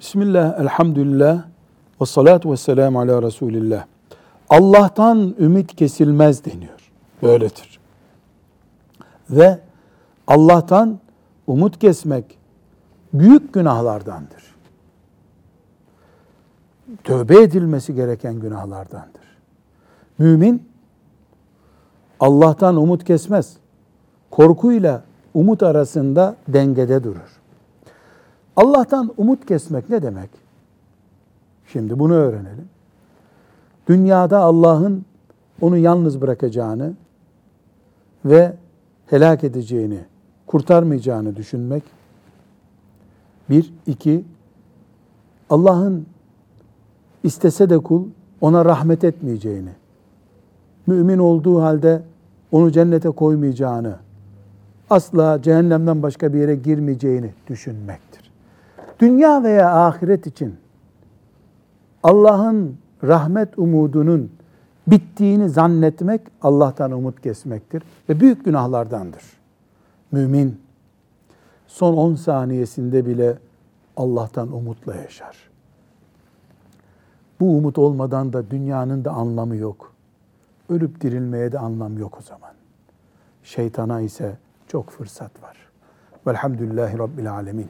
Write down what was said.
Bismillah, elhamdülillah, ve salatu ve selamu ala Resulillah. Allah'tan ümit kesilmez deniyor. Böyledir. Ve Allah'tan umut kesmek büyük günahlardandır. Tövbe edilmesi gereken günahlardandır. Mümin Allah'tan umut kesmez. Korkuyla umut arasında dengede durur. Allah'tan umut kesmek ne demek? Şimdi bunu öğrenelim. Dünyada Allah'ın onu yalnız bırakacağını ve helak edeceğini, kurtarmayacağını düşünmek. Bir, iki, Allah'ın istese de kul ona rahmet etmeyeceğini, mümin olduğu halde onu cennete koymayacağını, asla cehennemden başka bir yere girmeyeceğini düşünmektir. Dünya veya ahiret için Allah'ın rahmet umudunun bittiğini zannetmek Allah'tan umut kesmektir ve büyük günahlardandır. Mümin son 10 saniyesinde bile Allah'tan umutla yaşar. Bu umut olmadan da dünyanın da anlamı yok. Ölüp dirilmeye de anlam yok o zaman. Şeytana ise çok fırsat var. Velhamdülillahi Rabbil Alemin.